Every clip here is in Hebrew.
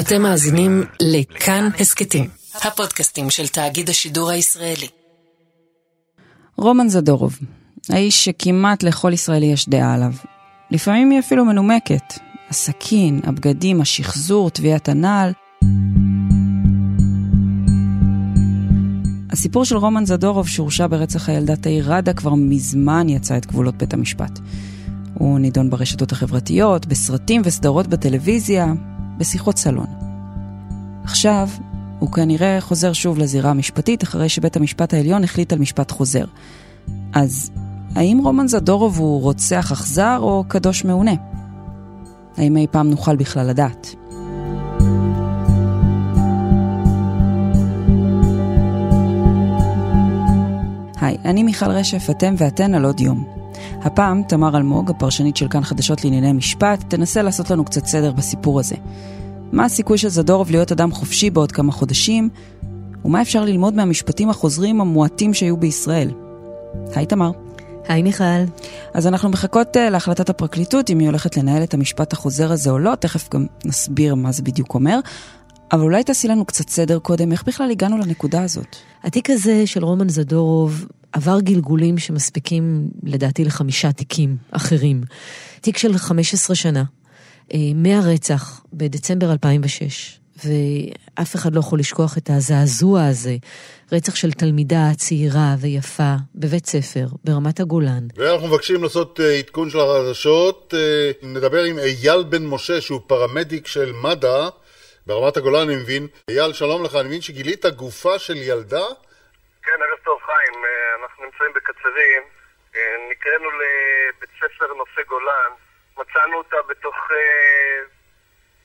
אתם מאזינים לכאן הסכתים, הפודקאסטים של תאגיד השידור הישראלי. רומן זדורוב, האיש שכמעט לכל ישראלי יש דעה עליו. לפעמים היא אפילו מנומקת. הסכין, הבגדים, השחזור, תביעת הנעל. הסיפור של רומן זדורוב שהורשע ברצח הילדה תאיר ראדה כבר מזמן יצא את גבולות בית המשפט. הוא נידון ברשתות החברתיות, בסרטים וסדרות בטלוויזיה, בשיחות סלון. עכשיו, הוא כנראה חוזר שוב לזירה המשפטית אחרי שבית המשפט העליון החליט על משפט חוזר. אז האם רומן זדורוב הוא רוצח אכזר או קדוש מעונה? האם אי פעם נוכל בכלל לדעת? היי, אני מיכל רשף, אתם ואתן על עוד יום. הפעם תמר אלמוג, הפרשנית של כאן חדשות לענייני משפט, תנסה לעשות לנו קצת סדר בסיפור הזה. מה הסיכוי של זדורוב להיות אדם חופשי בעוד כמה חודשים, ומה אפשר ללמוד מהמשפטים החוזרים המועטים שהיו בישראל. היי תמר. היי מיכל. אז אנחנו מחכות uh, להחלטת הפרקליטות, אם היא הולכת לנהל את המשפט החוזר הזה או לא, תכף גם נסביר מה זה בדיוק אומר. אבל אולי תעשי לנו קצת סדר קודם, איך בכלל הגענו לנקודה הזאת? התיק הזה של רומן זדורוב עבר גלגולים שמספיקים לדעתי לחמישה תיקים אחרים. תיק של 15 שנה, אה, מהרצח בדצמבר 2006, ואף אחד לא יכול לשכוח את הזעזוע הזה, רצח של תלמידה צעירה ויפה בבית ספר ברמת הגולן. ואנחנו מבקשים לעשות אה, עדכון של החדשות, אה, נדבר עם אייל בן משה שהוא פרמדיק של מד"א ברמת הגולן אני מבין. אייל שלום לך, אני מבין שגילית גופה של ילדה? כן, ערב טוב חיים, אנחנו נמצאים בקצרין, נקראנו לבית ספר נושא גולן מצאנו אותה בתוך, אה,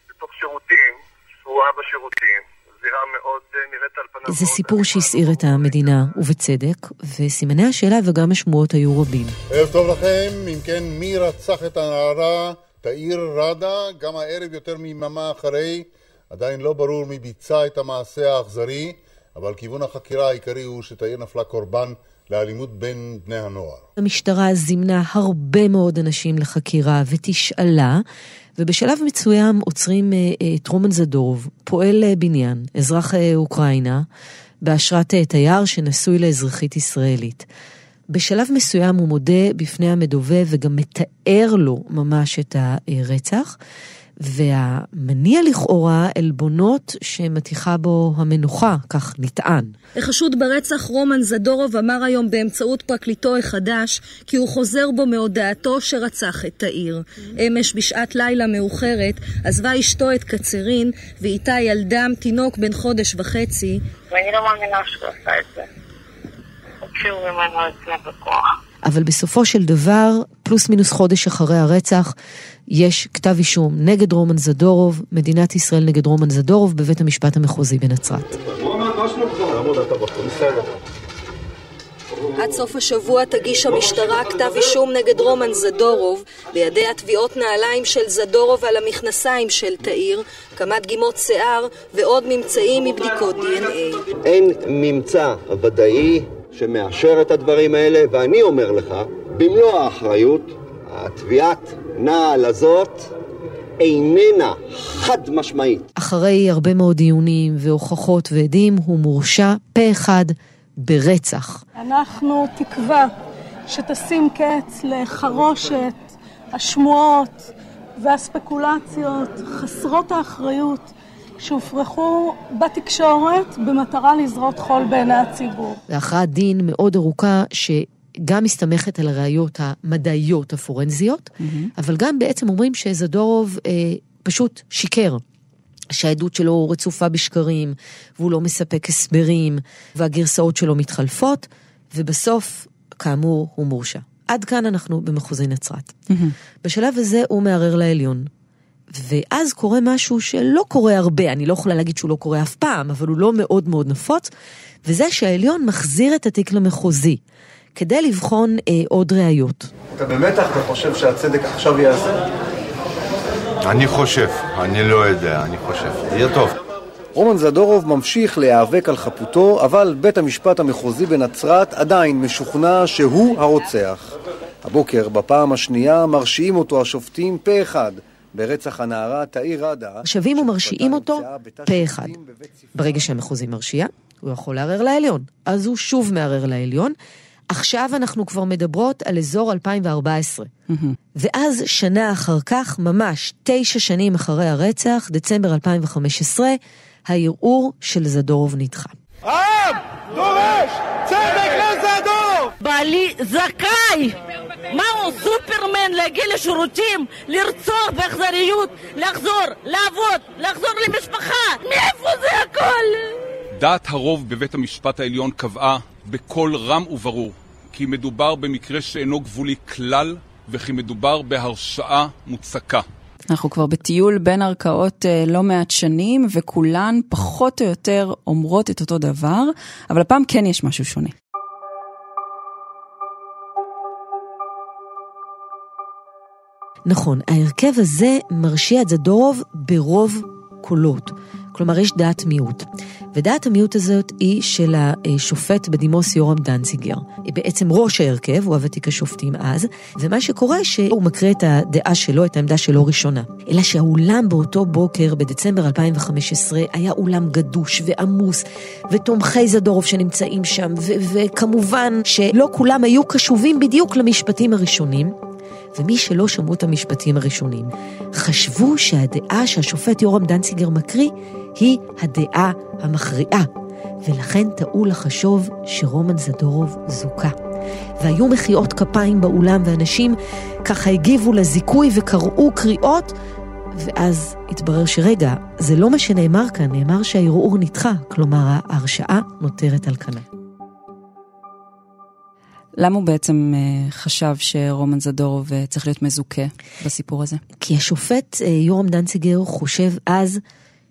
בתוך שירותים, שרועה בשירותים. זירה מאוד אה, נראית על פניו. זה סיפור שהסעיר את המדינה, ובצדק, וסימני השאלה וגם השמועות היו רבים. ערב טוב לכם, אם כן, מי רצח את הנערה תאיר ראדה? גם הערב יותר מיממה אחרי, עדיין לא ברור מי ביצע את המעשה האכזרי, אבל כיוון החקירה העיקרי הוא שתאיר נפלה קורבן לאלימות בין בני הנוער. המשטרה זימנה הרבה מאוד אנשים לחקירה ותשאלה, ובשלב מסוים עוצרים אה, אה, את רומן זדורוב, פועל אה, בניין, אזרח אוקראינה, באשרת תייר שנשוי לאזרחית ישראלית. בשלב מסוים הוא מודה בפני המדובב וגם מתאר לו ממש את הרצח. והמניע לכאורה עלבונות שמתיחה בו המנוחה, כך נטען. החשוד ברצח רומן זדורוב אמר היום באמצעות פרקליטו החדש כי הוא חוזר בו מהודעתו שרצח את תאיר. אמש בשעת לילה מאוחרת עזבה אשתו את קצרין ואיתה ילדם תינוק בן חודש וחצי. ואני לא מאמינה שהוא עשה את זה. הוציאו ממנו את זה בכוח. אבל בסופו של דבר, פלוס מינוס חודש אחרי הרצח, יש כתב אישום נגד רומן זדורוב, מדינת ישראל נגד רומן זדורוב בבית המשפט המחוזי בנצרת. עד סוף השבוע תגיש המשטרה כתב אישום נגד רומן זדורוב, בידי התביעות נעליים של זדורוב על המכנסיים של תאיר, כמה דגימות שיער ועוד ממצאים מבדיקות DNA. אין ממצא ודאי שמאשר את הדברים האלה, ואני אומר לך, במלוא האחריות, התביעת נעל הזאת איננה חד משמעית. אחרי הרבה מאוד דיונים והוכחות ועדים, הוא מורשע פה אחד ברצח. אנחנו תקווה שתשים קץ לחרושת השמועות והספקולציות חסרות האחריות שהופרחו בתקשורת במטרה לזרות חול בעיני הציבור. והכרעת דין מאוד ארוכה שגם מסתמכת על הראיות המדעיות הפורנזיות, mm-hmm. אבל גם בעצם אומרים שזדורוב אה, פשוט שיקר. שהעדות שלו רצופה בשקרים, והוא לא מספק הסברים, והגרסאות שלו מתחלפות, ובסוף, כאמור, הוא מורשע. עד כאן אנחנו במחוזי נצרת. Mm-hmm. בשלב הזה הוא מערער לעליון, ואז קורה משהו שלא קורה הרבה, אני לא יכולה להגיד שהוא לא קורה אף פעם, אבל הוא לא מאוד מאוד נפוץ, וזה שהעליון מחזיר את התיק למחוזי, כדי לבחון אה, עוד ראיות. אתה במתח וחושב שהצדק עכשיו יעשה? אני חושב, אני לא יודע, אני חושב. יהיה טוב. רומן זדורוב ממשיך להיאבק על חפותו, אבל בית המשפט המחוזי בנצרת עדיין משוכנע שהוא הרוצח. הבוקר, בפעם השנייה, מרשיעים אותו השופטים פה אחד ברצח הנערה תאיר ראדה. שבים ומרשיעים אותו פה אחד. ברגע שהמחוזי מרשיע, הוא יכול לערער לעליון. אז הוא שוב מערער לעליון. עכשיו אנחנו כבר מדברות על אזור 2014. ואז שנה אחר כך, ממש תשע שנים אחרי הרצח, דצמבר 2015, הערעור של זדורוב נדחה. העם דורש צדק לזדורוב! בעלי זכאי! מה הוא סופרמן להגיע לשירותים, לרצוח באכזריות, לחזור, לעבוד, לחזור למשפחה? מאיפה זה הכל? דעת הרוב בבית המשפט העליון קבעה בקול רם וברור כי מדובר במקרה שאינו גבולי כלל וכי מדובר בהרשעה מוצקה. אנחנו כבר בטיול בין ערכאות אה, לא מעט שנים, וכולן פחות או יותר אומרות את אותו דבר, אבל הפעם כן יש משהו שונה. נכון, ההרכב הזה מרשיע את זדורוב ברוב קולות. כלומר, יש דעת מיעוט. ודעת המיעוט הזאת היא של השופט בדימוס יורם דנציגר. בעצם ראש ההרכב, הוא הוותיק השופטים אז, ומה שקורה שהוא מקריא את הדעה שלו, את העמדה שלו ראשונה. אלא שהאולם באותו בוקר, בדצמבר 2015, היה אולם גדוש ועמוס, ותומכי זדורוב שנמצאים שם, וכמובן שלא כולם היו קשובים בדיוק למשפטים הראשונים. ומי שלא שמעו את המשפטים הראשונים, חשבו שהדעה שהשופט יורם דנציגר מקריא היא הדעה המכריעה, ולכן טעו לחשוב שרומן זדורוב זוכה. והיו מחיאות כפיים באולם, ואנשים ככה הגיבו לזיכוי וקראו קריאות, ואז התברר שרגע, זה לא מה שנאמר כאן, נאמר שהערעור נדחה, כלומר ההרשעה נותרת על כנה. למה הוא בעצם אה, חשב שרומן זדורוב אה, צריך להיות מזוכה בסיפור הזה? כי השופט אה, יורם דנציגר חושב אז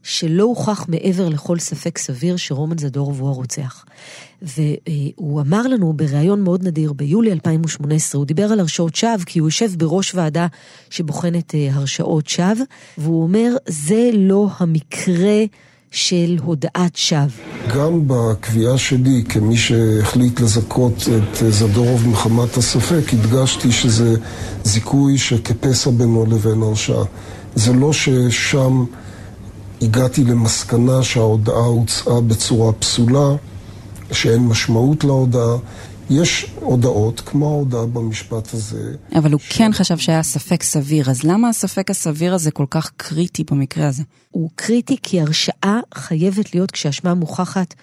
שלא הוכח מעבר לכל ספק סביר שרומן זדורוב הוא הרוצח. והוא אמר לנו בריאיון מאוד נדיר ביולי 2018, הוא דיבר על הרשעות שווא כי הוא יושב בראש ועדה שבוחנת הרשעות שווא, והוא אומר, זה לא המקרה של הודאת שווא. גם בקביעה שלי, כמי שהחליט לזכות את זדורוב מחמת הספק, הדגשתי שזה זיכוי שכפסע בינו לבין הרשעה. זה לא ששם הגעתי למסקנה שההודעה הוצאה בצורה פסולה, שאין משמעות להודעה. יש הודעות, כמו ההודעה במשפט הזה. אבל הוא ש... כן חשב שהיה ספק סביר, אז למה הספק הסביר הזה כל כך קריטי במקרה הזה? הוא קריטי כי הרשעה חייבת להיות כשאשמה מוכחת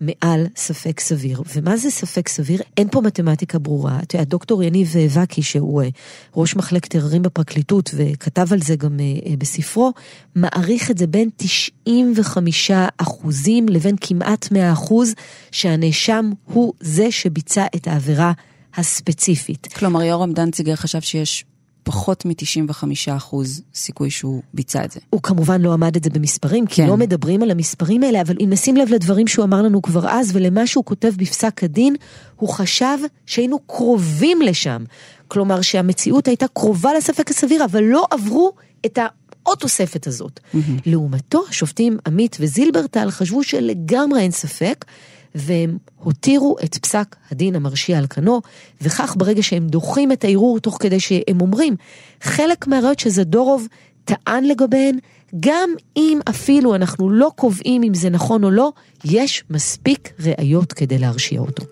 מעל ספק סביר. ומה זה ספק סביר? אין פה מתמטיקה ברורה. אתה יודע, דוקטור יניב וקי, שהוא אה, ראש מחלקת עררים בפרקליטות, וכתב על זה גם אה, בספרו, מעריך את זה בין 95 אחוזים לבין כמעט 100 אחוז, שהנאשם הוא זה שביצע את העבירה הספציפית. כלומר, יורם דנציגר חשב שיש פחות מ-95% סיכוי שהוא ביצע את זה. הוא כמובן לא עמד את זה במספרים, כי כן. לא מדברים על המספרים האלה, אבל אם נשים לב לדברים שהוא אמר לנו כבר אז, ולמה שהוא כותב בפסק הדין, הוא חשב שהיינו קרובים לשם. כלומר שהמציאות הייתה קרובה לספק הסביר, אבל לא עברו את העוד תוספת הזאת. Mm-hmm. לעומתו, השופטים עמית וזילברטל חשבו שלגמרי אין ספק, והם הותירו את פסק הדין המרשיע על כנו, וכך ברגע שהם דוחים את הערעור תוך כדי שהם אומרים, חלק מהראיות שזדורוב טען לגביהן, גם אם אפילו אנחנו לא קובעים אם זה נכון או לא, יש מספיק ראיות כדי להרשיע אותו.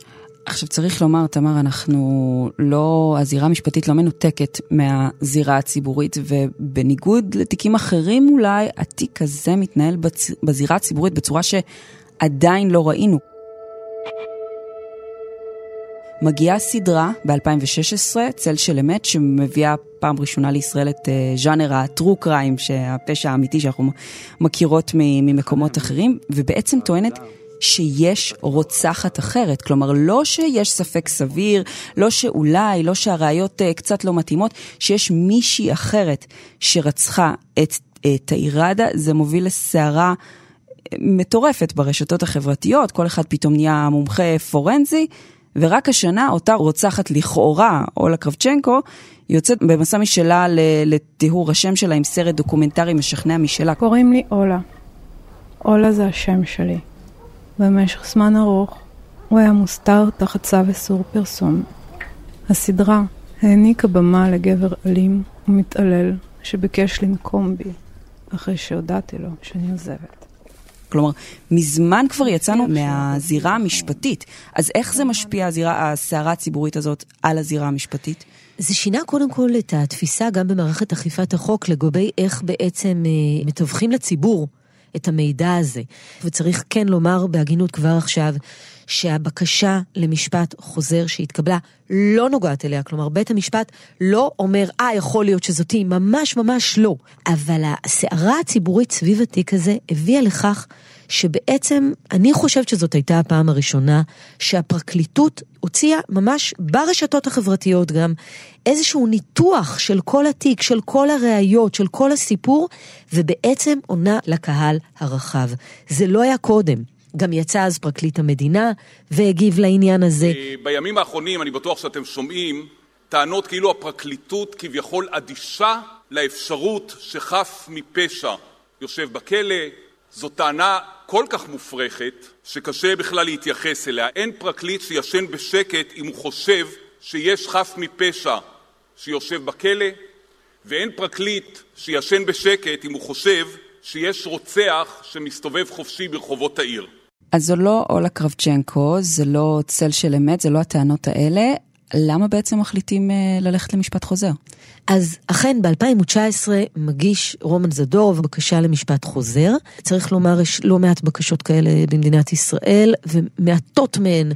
עכשיו צריך לומר, תמר, אנחנו לא, הזירה המשפטית לא מנותקת מהזירה הציבורית, ובניגוד לתיקים אחרים אולי, התיק הזה מתנהל בצ... בזירה הציבורית בצורה שעדיין לא ראינו. מגיעה סדרה ב-2016, צל של אמת, שמביאה פעם ראשונה לישראל את uh, ז'אנר הטרו קריים, שהפשע האמיתי שאנחנו מכירות ממקומות אחרים, ובעצם טוענת שיש רוצחת אחרת. כלומר, לא שיש ספק סביר, לא שאולי, לא שהראיות uh, קצת לא מתאימות, שיש מישהי אחרת שרצחה את uh, תאירדה, זה מוביל לסערה מטורפת ברשתות החברתיות, כל אחד פתאום נהיה מומחה פורנזי. ורק השנה אותה רוצחת לכאורה, אולה קרבצ'נקו, יוצאת במסע משלה לטיהור השם שלה עם סרט דוקומנטרי משכנע משלה. קוראים לי אולה. אולה זה השם שלי. במשך זמן ארוך הוא היה מוסתר תחת צו איסור פרסום. הסדרה העניקה במה לגבר אלים ומתעלל שביקש לנקום בי, אחרי שהודעתי לו שאני עוזבת. כלומר, מזמן כבר יצאנו מהזירה המשפטית. אז איך זה משפיע, הזירה, הסערה הציבורית הזאת, על הזירה המשפטית? זה שינה קודם כל את התפיסה גם במערכת אכיפת החוק לגבי איך בעצם אה, מתווכים לציבור את המידע הזה. וצריך כן לומר בהגינות כבר עכשיו, שהבקשה למשפט חוזר שהתקבלה לא נוגעת אליה. כלומר, בית המשפט לא אומר, אה, יכול להיות שזאתי, ממש ממש לא. אבל הסערה הציבורית סביב התיק הזה הביאה לכך שבעצם, אני חושבת שזאת הייתה הפעם הראשונה שהפרקליטות הוציאה ממש ברשתות החברתיות גם איזשהו ניתוח של כל התיק, של כל הראיות, של כל הסיפור, ובעצם עונה לקהל הרחב. זה לא היה קודם. גם יצא אז פרקליט המדינה והגיב לעניין הזה. אה, בימים האחרונים, אני בטוח שאתם שומעים, טענות כאילו הפרקליטות כביכול אדישה לאפשרות שחף מפשע יושב בכלא. זו טענה כל כך מופרכת, שקשה בכלל להתייחס אליה. אין פרקליט שישן בשקט אם הוא חושב שיש חף מפשע שיושב בכלא, ואין פרקליט שישן בשקט אם הוא חושב שיש רוצח שמסתובב חופשי ברחובות העיר. אז זו לא אולה קרבצ'נקו, זה לא צל של אמת, זה לא הטענות האלה. למה בעצם מחליטים uh, ללכת למשפט חוזר? אז אכן ב-2019 מגיש רומן זדורוב בקשה למשפט חוזר. צריך לומר, יש לא מעט בקשות כאלה במדינת ישראל, ומעטות מהן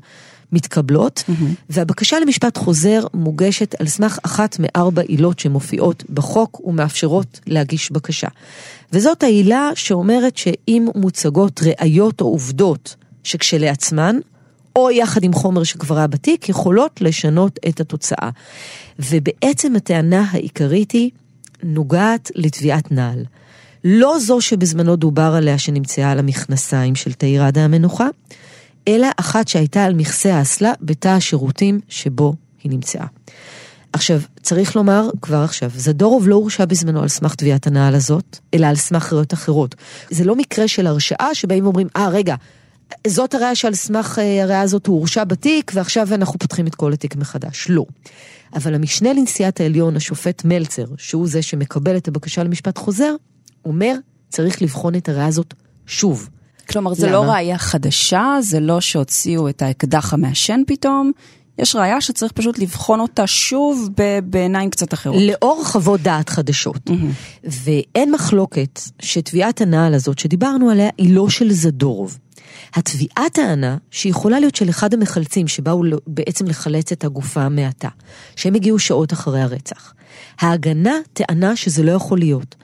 מתקבלות, mm-hmm. והבקשה למשפט חוזר מוגשת על סמך אחת מארבע עילות שמופיעות בחוק ומאפשרות להגיש בקשה. וזאת העילה שאומרת שאם מוצגות ראיות או עובדות שכשלעצמן, או יחד עם חומר שכבר היה בתיק, יכולות לשנות את התוצאה. ובעצם הטענה העיקרית היא נוגעת לתביעת נעל. לא זו שבזמנו דובר עליה שנמצאה על המכנסיים של תאיר עדה המנוחה, אלא אחת שהייתה על מכסה האסלה בתא השירותים שבו היא נמצאה. עכשיו, צריך לומר כבר עכשיו, זדורוב לא הורשע בזמנו על סמך תביעת הנעל הזאת, אלא על סמך ראיות אחרות. זה לא מקרה של הרשעה שבאים ואומרים, אה, ah, רגע, זאת הראיה שעל סמך אה, הראיה הזאת הוא הורשע בתיק, ועכשיו אנחנו פותחים את כל התיק מחדש. לא. אבל המשנה לנשיאת העליון, השופט מלצר, שהוא זה שמקבל את הבקשה למשפט חוזר, אומר, צריך לבחון את הראיה הזאת שוב. כלומר, זה לא למה? לא ראייה חדשה, זה לא שהוציאו את האקדח המעשן פתאום, יש ראייה שצריך פשוט לבחון אותה שוב בעיניים קצת אחרות. לאור חוות דעת חדשות. Mm-hmm. ואין מחלוקת שתביעת הנעל הזאת שדיברנו עליה היא לא של זדורוב. התביעה טענה שיכולה להיות של אחד המחלצים שבאו בעצם לחלץ את הגופה מהתא, שהם הגיעו שעות אחרי הרצח. ההגנה טענה שזה לא יכול להיות.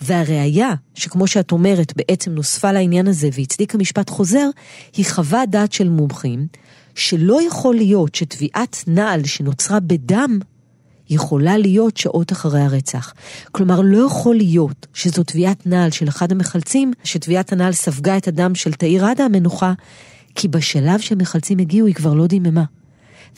והראיה, שכמו שאת אומרת, בעצם נוספה לעניין הזה והצדיקה משפט חוזר, היא חוות דעת של מומחים, שלא יכול להיות שתביעת נעל שנוצרה בדם, יכולה להיות שעות אחרי הרצח. כלומר, לא יכול להיות שזו תביעת נעל של אחד המחלצים, שתביעת הנעל ספגה את הדם של תאיר עדה המנוחה, כי בשלב שהמחלצים הגיעו היא כבר לא דיממה.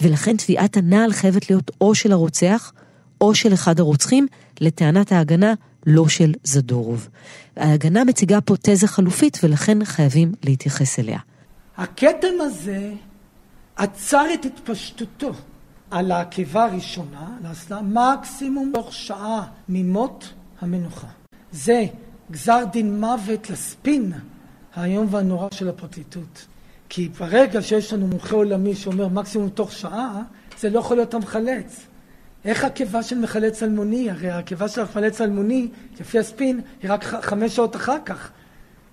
ולכן תביעת הנעל חייבת להיות או של הרוצח, או של אחד הרוצחים, לטענת ההגנה, לא של זדורוב. ההגנה מציגה פה תזה חלופית, ולכן חייבים להתייחס אליה. הכתם הזה עצר את התפשטותו על העקבה הראשונה, לעשה מקסימום תוך שעה ממות המנוחה. זה גזר דין מוות לספין האיום והנורא של הפרקליטות. כי ברגע שיש לנו מומחה עולמי שאומר מקסימום תוך שעה, זה לא יכול להיות המחלץ. איך עקבה של מחלץ אלמוני? הרי העקבה של מחלץ אלמוני, לפי הספין, היא רק חמש שעות אחר כך.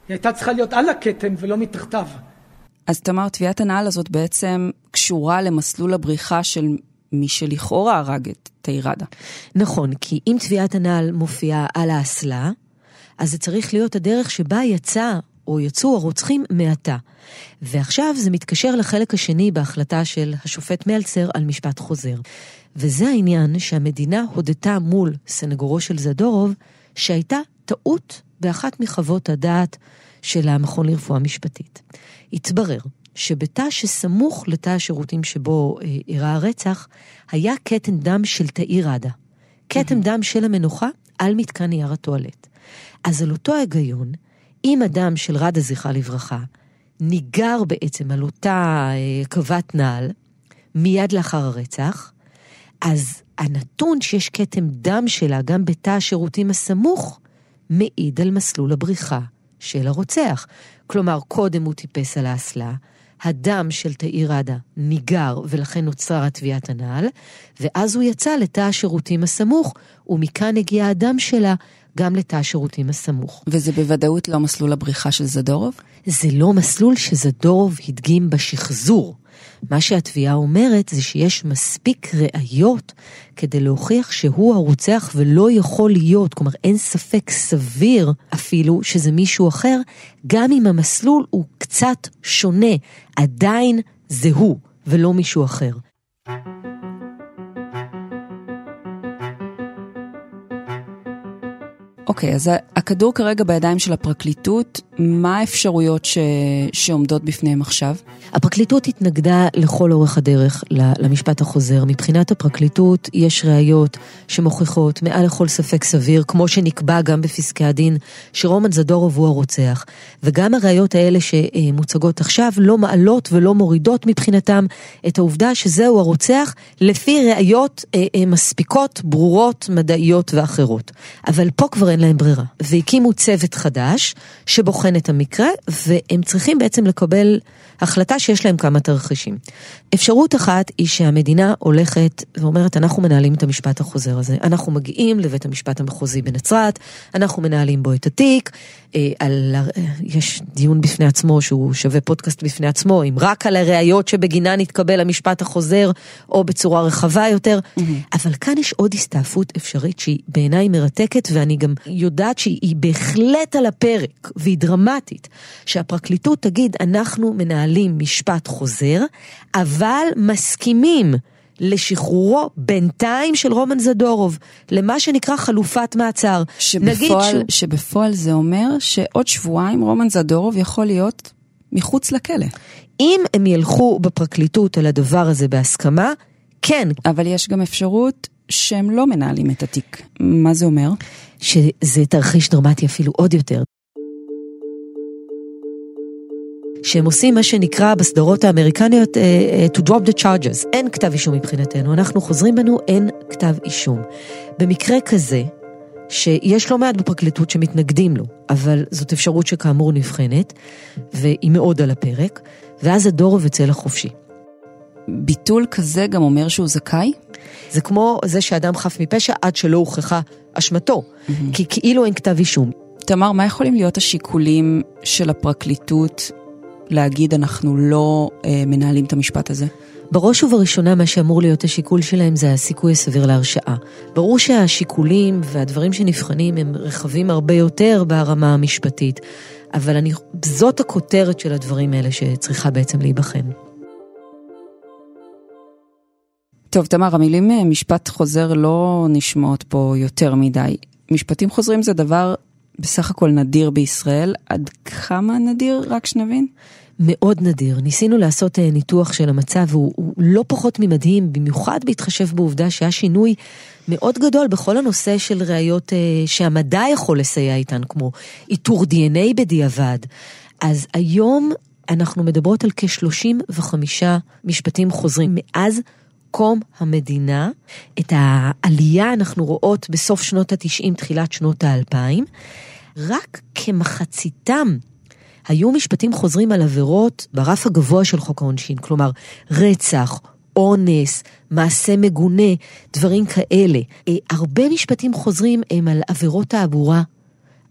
היא הייתה צריכה להיות על הכתם ולא מתחתיו. אז תמר, תביעת הנעל הזאת בעצם קשורה למסלול הבריחה של מי שלכאורה הרג את תאירדה. נכון, כי אם תביעת הנעל מופיעה על האסלה, אז זה צריך להיות הדרך שבה יצא או יצאו הרוצחים מעתה. ועכשיו זה מתקשר לחלק השני בהחלטה של השופט מלצר על משפט חוזר. וזה העניין שהמדינה הודתה מול סנגורו של זדורוב שהייתה טעות באחת מחוות הדעת של המכון לרפואה משפטית. התברר שבתא שסמוך לתא השירותים שבו אה, אירע הרצח, היה כתם דם של תאיר עדה. כתם דם של המנוחה על מתקן נייר הטואלט. אז על אותו היגיון, אם אדם של רדה, זכרה לברכה, ניגר בעצם על אותה אה, קוות נעל, מיד לאחר הרצח, אז הנתון שיש כתם דם שלה גם בתא השירותים הסמוך, מעיד על מסלול הבריחה של הרוצח. כלומר, קודם הוא טיפס על האסלה, הדם של תאיר ראדה ניגר ולכן נוצרה תביעת הנעל, ואז הוא יצא לתא השירותים הסמוך, ומכאן הגיע הדם שלה גם לתא השירותים הסמוך. וזה בוודאות לא מסלול הבריחה של זדורוב? זה לא מסלול שזדורוב הדגים בשחזור. מה שהתביעה אומרת זה שיש מספיק ראיות כדי להוכיח שהוא הרוצח ולא יכול להיות, כלומר אין ספק סביר אפילו שזה מישהו אחר, גם אם המסלול הוא קצת שונה, עדיין זה הוא ולא מישהו אחר. אוקיי, אז הכדור כרגע בידיים של הפרקליטות, מה האפשרויות ש... שעומדות בפניהם עכשיו? הפרקליטות התנגדה לכל אורך הדרך למשפט החוזר. מבחינת הפרקליטות יש ראיות שמוכיחות מעל לכל ספק סביר, כמו שנקבע גם בפסקי הדין, שרומן זדורוב הוא הרוצח. וגם הראיות האלה שמוצגות עכשיו לא מעלות ולא מורידות מבחינתם את העובדה שזהו הרוצח, לפי ראיות אה, אה, מספיקות, ברורות, מדעיות ואחרות. אבל פה כבר אין להם ברירה. והקימו צוות חדש שבוחן את המקרה, והם צריכים בעצם לקבל החלטה שיש להם כמה תרחישים. אפשרות אחת היא שהמדינה הולכת ואומרת, אנחנו מנהלים את המשפט החוזר הזה. אנחנו מגיעים לבית המשפט המחוזי בנצרת, אנחנו מנהלים בו את התיק, אה, על, אה, יש דיון בפני עצמו שהוא שווה פודקאסט בפני עצמו, אם רק על הראיות שבגינן התקבל המשפט החוזר, או בצורה רחבה יותר, mm-hmm. אבל כאן יש עוד הסתעפות אפשרית שהיא בעיניי מרתקת, ואני גם יודעת שהיא בהחלט על הפרק, והיא דרמטית, שהפרקליטות תגיד, אנחנו מנהלים משפט חוזר, אבל מסכימים. לשחרורו בינתיים של רומן זדורוב, למה שנקרא חלופת מעצר. שבפועל, שהוא... שבפועל זה אומר שעוד שבועיים רומן זדורוב יכול להיות מחוץ לכלא. אם הם ילכו בפרקליטות על הדבר הזה בהסכמה, כן. אבל יש גם אפשרות שהם לא מנהלים את התיק. מה זה אומר? שזה תרחיש דרמטי אפילו עוד יותר. שהם עושים מה שנקרא בסדרות האמריקניות uh, to drop the charges. אין כתב אישום מבחינתנו, אנחנו חוזרים בנו, אין כתב אישום. במקרה כזה, שיש לא מעט בפרקליטות שמתנגדים לו, אבל זאת אפשרות שכאמור נבחנת, והיא מאוד על הפרק, ואז הדור יוצא לחופשי. ביטול כזה גם אומר שהוא זכאי? זה כמו זה שאדם חף מפשע עד שלא הוכחה אשמתו, mm-hmm. כי כאילו אין כתב אישום. תמר, מה יכולים להיות השיקולים של הפרקליטות להגיד אנחנו לא אה, מנהלים את המשפט הזה? בראש ובראשונה מה שאמור להיות השיקול שלהם זה הסיכוי הסביר להרשעה. ברור שהשיקולים והדברים שנבחנים הם רחבים הרבה יותר ברמה המשפטית, אבל אני, זאת הכותרת של הדברים האלה שצריכה בעצם להיבחן. טוב, תמר, המילים אה, משפט חוזר לא נשמעות פה יותר מדי. משפטים חוזרים זה דבר בסך הכל נדיר בישראל. עד כמה נדיר? רק שנבין. מאוד נדיר. ניסינו לעשות אה, ניתוח של המצב, והוא לא פחות ממדהים, במיוחד בהתחשב בעובדה שהיה שינוי מאוד גדול בכל הנושא של ראיות אה, שהמדע יכול לסייע איתן, כמו איתור DNA בדיעבד. אז היום אנחנו מדברות על כ-35 משפטים חוזרים מאז קום המדינה. את העלייה אנחנו רואות בסוף שנות ה-90, תחילת שנות ה-2000. רק כמחציתם היו משפטים חוזרים על עבירות ברף הגבוה של חוק העונשין, כלומר רצח, אונס, מעשה מגונה, דברים כאלה. אה, הרבה משפטים חוזרים הם על עבירות תעבורה,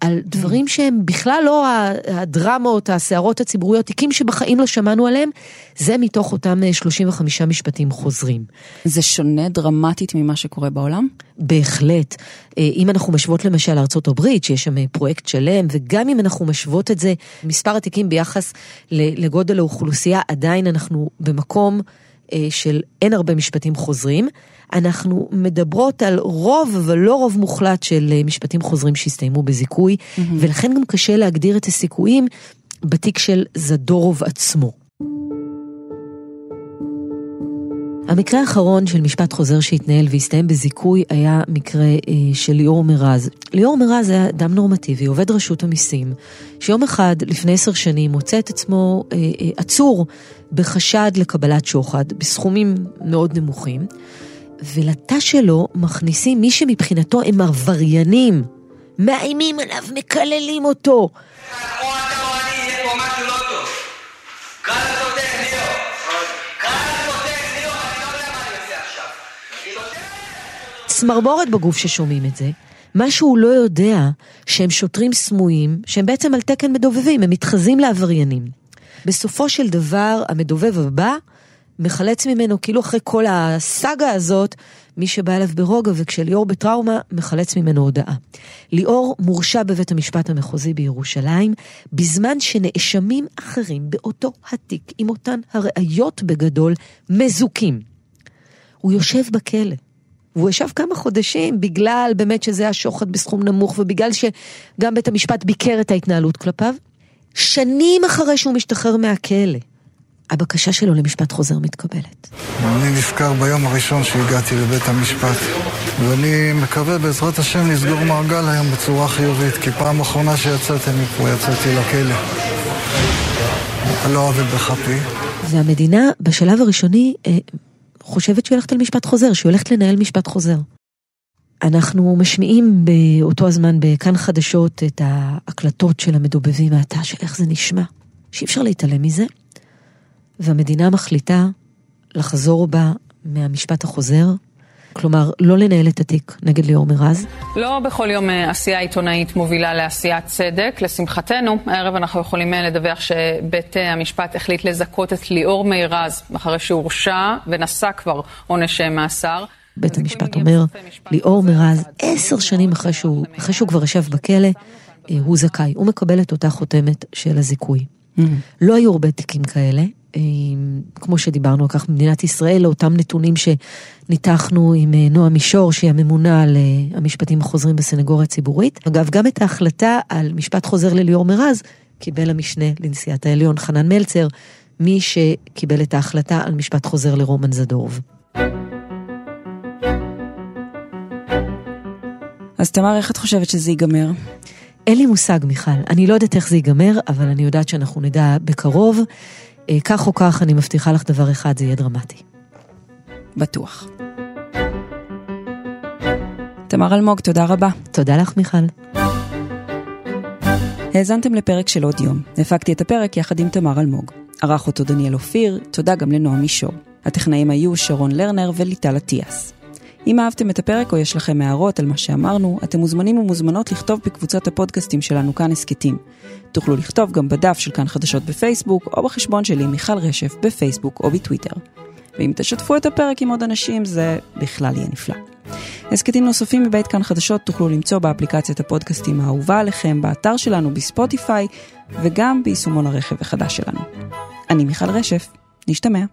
על דברים שהם בכלל לא הדרמות, הסערות הציבוריות, תיקים שבחיים לא שמענו עליהם, זה מתוך אותם 35 אה, משפטים חוזרים. זה שונה דרמטית ממה שקורה בעולם? בהחלט. אה, אם אנחנו משוות למשל הברית, שיש שם אה, פרויקט שלם, וגם אם אנחנו משוות את זה, מספר התיקים ביחס לגודל האוכלוסייה, עדיין אנחנו במקום של אין הרבה משפטים חוזרים. אנחנו מדברות על רוב, אבל לא רוב מוחלט של אה, משפטים חוזרים שהסתיימו בזיכוי, mm-hmm. ולכן גם קשה להגדיר את הסיכויים בתיק של זדורוב עצמו. המקרה האחרון של משפט חוזר שהתנהל והסתיים בזיכוי היה מקרה אה, של ליאור מרז. ליאור מרז היה אדם נורמטיבי, עובד רשות המיסים, שיום אחד לפני עשר שנים מוצא את עצמו אה, אה, עצור בחשד לקבלת שוחד בסכומים מאוד נמוכים. ולתא שלו מכניסים מי שמבחינתו הם עבריינים. מאיימים עליו, מקללים אותו. צמרמורת בגוף ששומעים את זה. מה שהוא לא יודע, שהם שוטרים סמויים, שהם בעצם על תקן מדובבים, הם מתחזים לעבריינים. בסופו של דבר, המדובב הבא מחלץ ממנו, כאילו אחרי כל הסאגה הזאת, מי שבא אליו ברוגע, וכשליאור בטראומה, מחלץ ממנו הודעה. ליאור מורשע בבית המשפט המחוזי בירושלים, בזמן שנאשמים אחרים באותו התיק, עם אותן הראיות בגדול, מזוכים. הוא יושב בכלא. והוא ישב כמה חודשים בגלל באמת שזה היה שוחד בסכום נמוך ובגלל שגם בית המשפט ביקר את ההתנהלות כלפיו. שנים אחרי שהוא משתחרר מהכלא, הבקשה שלו למשפט חוזר מתקבלת. אני נזכר ביום הראשון שהגעתי לבית המשפט, ואני מקווה בעזרת השם לסגור מעגל היום בצורה חיובית, כי פעם אחרונה שיצאתי מפה יצאתי לכלא. לא עובד בכפי. והמדינה בשלב הראשוני אה, חושבת שהיא הולכת על משפט חוזר, שהיא הולכת לנהל משפט חוזר. אנחנו משמיעים באותו הזמן בכאן חדשות את ההקלטות של המדובבים מהתא של איך זה נשמע, שאי אפשר להתעלם מזה, והמדינה מחליטה לחזור בה מהמשפט החוזר, כלומר, לא לנהל את התיק נגד ליאור מרז. לא בכל יום אה, עשייה עיתונאית מובילה לעשיית צדק. לשמחתנו, הערב אנחנו יכולים אה, לדווח שבית אה, המשפט החליט לזכות את ליאור מירז, אחרי שהורשע ונשא כבר עונש מאסר. בית המשפט אומר, ליאור מרז, עשר שנים אחרי שהוא, אחרי שהוא כבר ישב בכלא, הוא זכאי. הוא מקבל את אותה חותמת של הזיכוי. Mm-hmm. לא היו הרבה תיקים כאלה, כמו שדיברנו על כך במדינת ישראל, לאותם נתונים שניתחנו עם אה, נועה מישור, שהיא הממונה על אה, המשפטים החוזרים בסנגוריה הציבורית. אגב, גם את ההחלטה על משפט חוזר לליאור מרז, קיבל המשנה לנשיאת העליון חנן מלצר, מי שקיבל את ההחלטה על משפט חוזר לרומן זדורוב. אז תמר, איך את חושבת שזה ייגמר? אין לי מושג, מיכל. אני לא יודעת איך זה ייגמר, אבל אני יודעת שאנחנו נדע בקרוב. אה, כך או כך, אני מבטיחה לך דבר אחד, זה יהיה דרמטי. בטוח. תמר אלמוג, תודה רבה. תודה לך, מיכל. האזנתם לפרק של עוד יום. הפקתי את הפרק יחד עם תמר אלמוג. ערך אותו דניאל אופיר, תודה גם לנועם מישור. הטכנאים היו שרון לרנר וליטל אטיאס. אם אהבתם את הפרק או יש לכם הערות על מה שאמרנו, אתם מוזמנים ומוזמנות לכתוב בקבוצת הפודקאסטים שלנו כאן הסכתים. תוכלו לכתוב גם בדף של כאן חדשות בפייסבוק, או בחשבון שלי מיכל רשף בפייסבוק או בטוויטר. ואם תשתפו את הפרק עם עוד אנשים, זה בכלל יהיה נפלא. הסכתים נוספים מבית כאן חדשות תוכלו למצוא באפליקציית הפודקאסטים האהובה עליכם, באתר שלנו, בספוטיפיי, וגם ביישומון הרכב החדש שלנו. אני מיכל רשף, נשתמע.